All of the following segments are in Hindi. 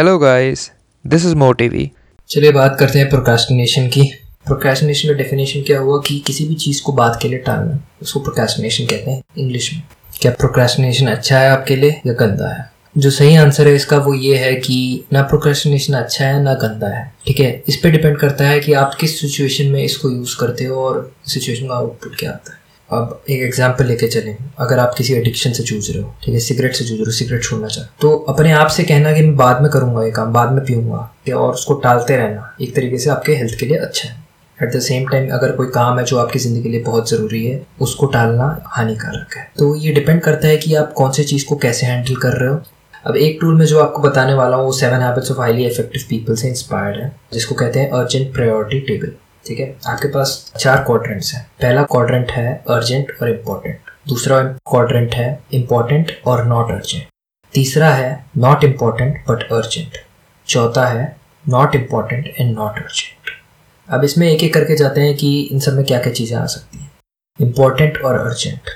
हेलो गाइस दिस इज़ मोटिवी चलिए बात करते हैं प्रोक्रास्टिनेशन की। प्रोक्रास्टिनेशन का डेफिनेशन क्या हुआ कि किसी भी चीज़ को बात के लिए टालना, उसको प्रोक्रास्टिनेशन कहते हैं इंग्लिश में। क्या प्रोक्रास्टिनेशन अच्छा है आपके लिए या गंदा है? जो सही आंसर है इसका वो ये है कि ना प्रोक्रेस्टिनेशन अच्छा है, ना गंदा है। ठीक है? इस पे डिपेंड करता है कि आप किस सिचुएशन में इसको यूज़ करते हो और सिचुएशन का आउटपुट क्या आता है। अब एक एग्ज़ाम्पल लेके चलें, अगर आप किसी एडिक्शन से जूझ रहे हो, ठीक है सिगरेट से जूझ रहे हो सिगरेट छोड़ना चाहते तो अपने आप से कहना कि मैं बाद में करूँगा ये काम, बाद में पीऊँगा और उसको टालते रहना, एक तरीके से आपके हेल्थ के लिए अच्छा है। एट द सेम टाइम अगर कोई काम है जो आपकी ज़िंदगी के लिए बहुत ज़रूरी है, उसको टालना हानिकारक है। तो ये डिपेंड करता है कि आप कौन सी चीज़ को कैसे हैंडल कर रहे हो। अब एक टूल में जो आपको बताने वाला हूँ, वो seven habits of highly effective people से इंस्पायर्ड है, जिसको कहते हैं अर्जेंट प्रायोरिटी टेबल ठीक है? आपके पास चार क्वाड्रेंट्स हैं। पहला क्वाड्रेंट है अर्जेंट और इम्पोर्टेंट दूसरा क्वाड्रेंट है इम्पोर्टेंट और नॉट अर्जेंट तीसरा है नॉट इम्पोर्टेंट बट अर्जेंट चौथा है not important and not urgent अब इसमें एक एक करके जाते हैं कि इन सब में क्या क्या चीज़ें आ सकती हैं। इम्पोर्टेंट और अर्जेंट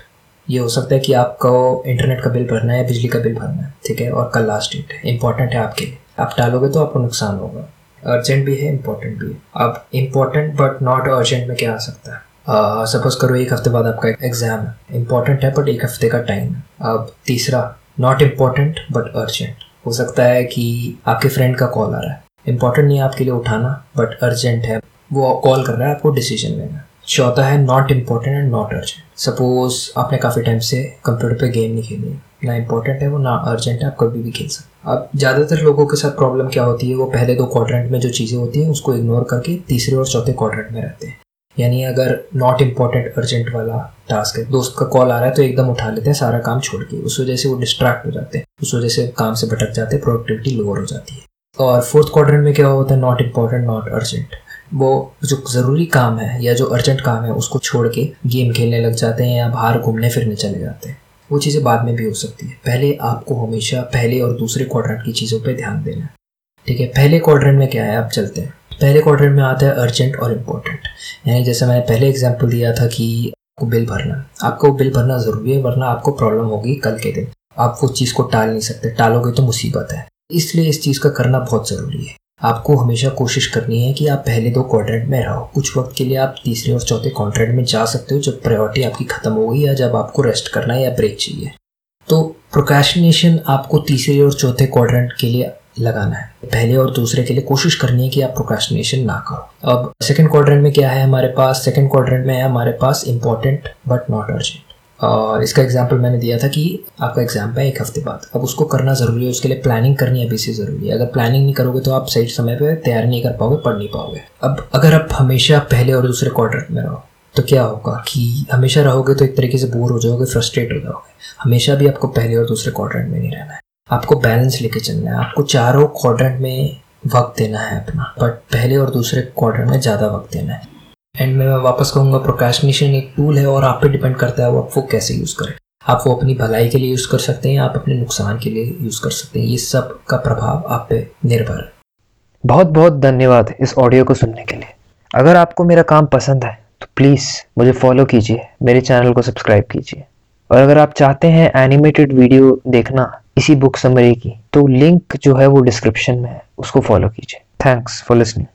ये हो सकता है कि आपको इंटरनेट का बिल भरना है, बिजली का बिल भरना है, ठीक है? और कल लास्ट डेट है। इंपॉर्टेंट है आपके लिए। आप टालोगे तो आपको नुकसान होगा। अर्जेंट भी है इम्पोर्टेंट भी है। अब इम्पोर्टेंट बट नॉट अर्जेंट में क्या आ सकता है? सपोज़ करो एक हफ़्ते बाद आपका एग्ज़ाम है इम्पोर्टेंट है बट एक हफ़्ते का टाइम है। अब तीसरा नॉट इम्पोर्टेंट बट अर्जेंट हो सकता है कि आपके फ्रेंड का कॉल आ रहा है। इम्पोर्टेंट नहीं है आपके लिए उठाना बट अर्जेंट है। वो कॉल कर रहा है, आपको डिसीज़न लेना चौथा है not important and not urgent suppose आपने काफ़ी टाइम से कंप्यूटर पे गेम नहीं खेली ना इम्पोर्टेंट है वो, ना अर्जेंट है, आप कभी भी खेल सकते अब ज़्यादातर लोगों के साथ प्रॉब्लम क्या होती है? वो पहले दो क्वाड्रेंट में जो चीज़ें होती हैं, उसको इग्नोर करके तीसरे और चौथे क्वाड्रेंट में रहते हैं। यानी अगर नॉट इम्पोर्टेंट अर्जेंट वाला टास्क है, दोस्त का कॉल आ रहा है तो एकदम उठा लेते हैं, सारा काम छोड़ के। उस वजह से वो डिस्ट्रैक्ट हो जाते हैं। उस वजह से काम से भटक जाते हैं प्रोडक्टिविटी लोअर हो जाती है। और फोर्थ क्वाड्रेंट में क्या होता है? नॉट इम्पोर्टेंट नॉट अर्जेंट वो जो ज़रूरी काम है या जो अर्जेंट काम है उसको छोड़ के गेम खेलने लग जाते हैं या बाहर घूमने फिरने चले जाते हैं। वो चीज़ें बाद में भी हो सकती है। पहले आपको हमेशा पहले और दूसरे क्वाड्रेंट की चीज़ों पे ध्यान देना। ठीक है, पहले क्वाड्रेंट में क्या है? आप चलते हैं। पहले क्वाड्रेंट में आता है अर्जेंट और इम्पोर्टेंट यानी जैसे मैंने पहले एग्ज़ाम्पल दिया था कि आपको बिल भरना। आपको बिल भरना ज़रूरी है, वरना आपको प्रॉब्लम होगी कल के दिन। आप वो चीज़ को टाल नहीं सकते। टालोगे तो मुसीबत है। इसलिए इस चीज़ का करना बहुत ज़रूरी है। आपको हमेशा कोशिश करनी है कि आप पहले दो क्वाड्रेंट में रहो। कुछ वक्त के लिए आप तीसरे और चौथे क्वाड्रेंट में जा सकते हो जब प्रायोरिटी आपकी ख़त्म हो गई या जब आपको रेस्ट करना है या ब्रेक चाहिए। तो प्रोक्रेशनेशन आपको तीसरे और चौथे क्वाड्रेंट के लिए लगाना है। पहले और दूसरे के लिए कोशिश करनी है कि आप प्रोक्रेशनेशन ना करो। अब सेकंड क्वाड्रेंट में क्या है हमारे पास? सेकंड क्वाड्रेंट में है हमारे पास इंपॉर्टेंट बट नॉट अर्जेंट इसका एग्ज़ाम्पल मैंने दिया था कि आपका एग्ज़ाम है एक हफ़्ते बाद। अब उसको करना ज़रूरी है, उसके लिए प्लानिंग करनी अभी से ज़रूरी है। अगर प्लानिंग नहीं करोगे तो आप सही समय पर तैयार नहीं कर पाओगे, पढ़ नहीं पाओगे। अब अगर आप हमेशा पहले और दूसरे क्वार्टर में रहो तो क्या होगा कि हमेशा रहोगे तो एक तरीके से बोर हो जाओगे फ्रस्ट्रेट हो जाओगे। हमेशा भी आपको पहले और दूसरे क्वार्टर में नहीं रहना है। आपको बैलेंस लेके चलना है। आपको चारों क्वार्टर में वक्त देना है अपना बट पहले और दूसरे क्वार्टर में ज़्यादा वक्त देना है। एंड में वापस कहूँगा प्रोकाशनेशन एक टूल है और आप पे डिपेंड करता है वो आप वो कैसे यूज़ करें। आप वो अपनी भलाई के लिए यूज़ कर सकते हैं, आप अपने नुकसान के लिए यूज़ कर सकते हैं। ये सब का प्रभाव आप पे निर्भर है। बहुत बहुत धन्यवाद इस ऑडियो को सुनने के लिए। अगर आपको मेरा काम पसंद है तो प्लीज़ मुझे फॉलो कीजिए, मेरे चैनल को सब्सक्राइब कीजिए। और अगर आप चाहते हैं एनिमेटेड वीडियो देखना इसी बुक समरी की तो लिंक जो है वो डिस्क्रिप्शन में है, उसको फॉलो कीजिए। Thanks for listening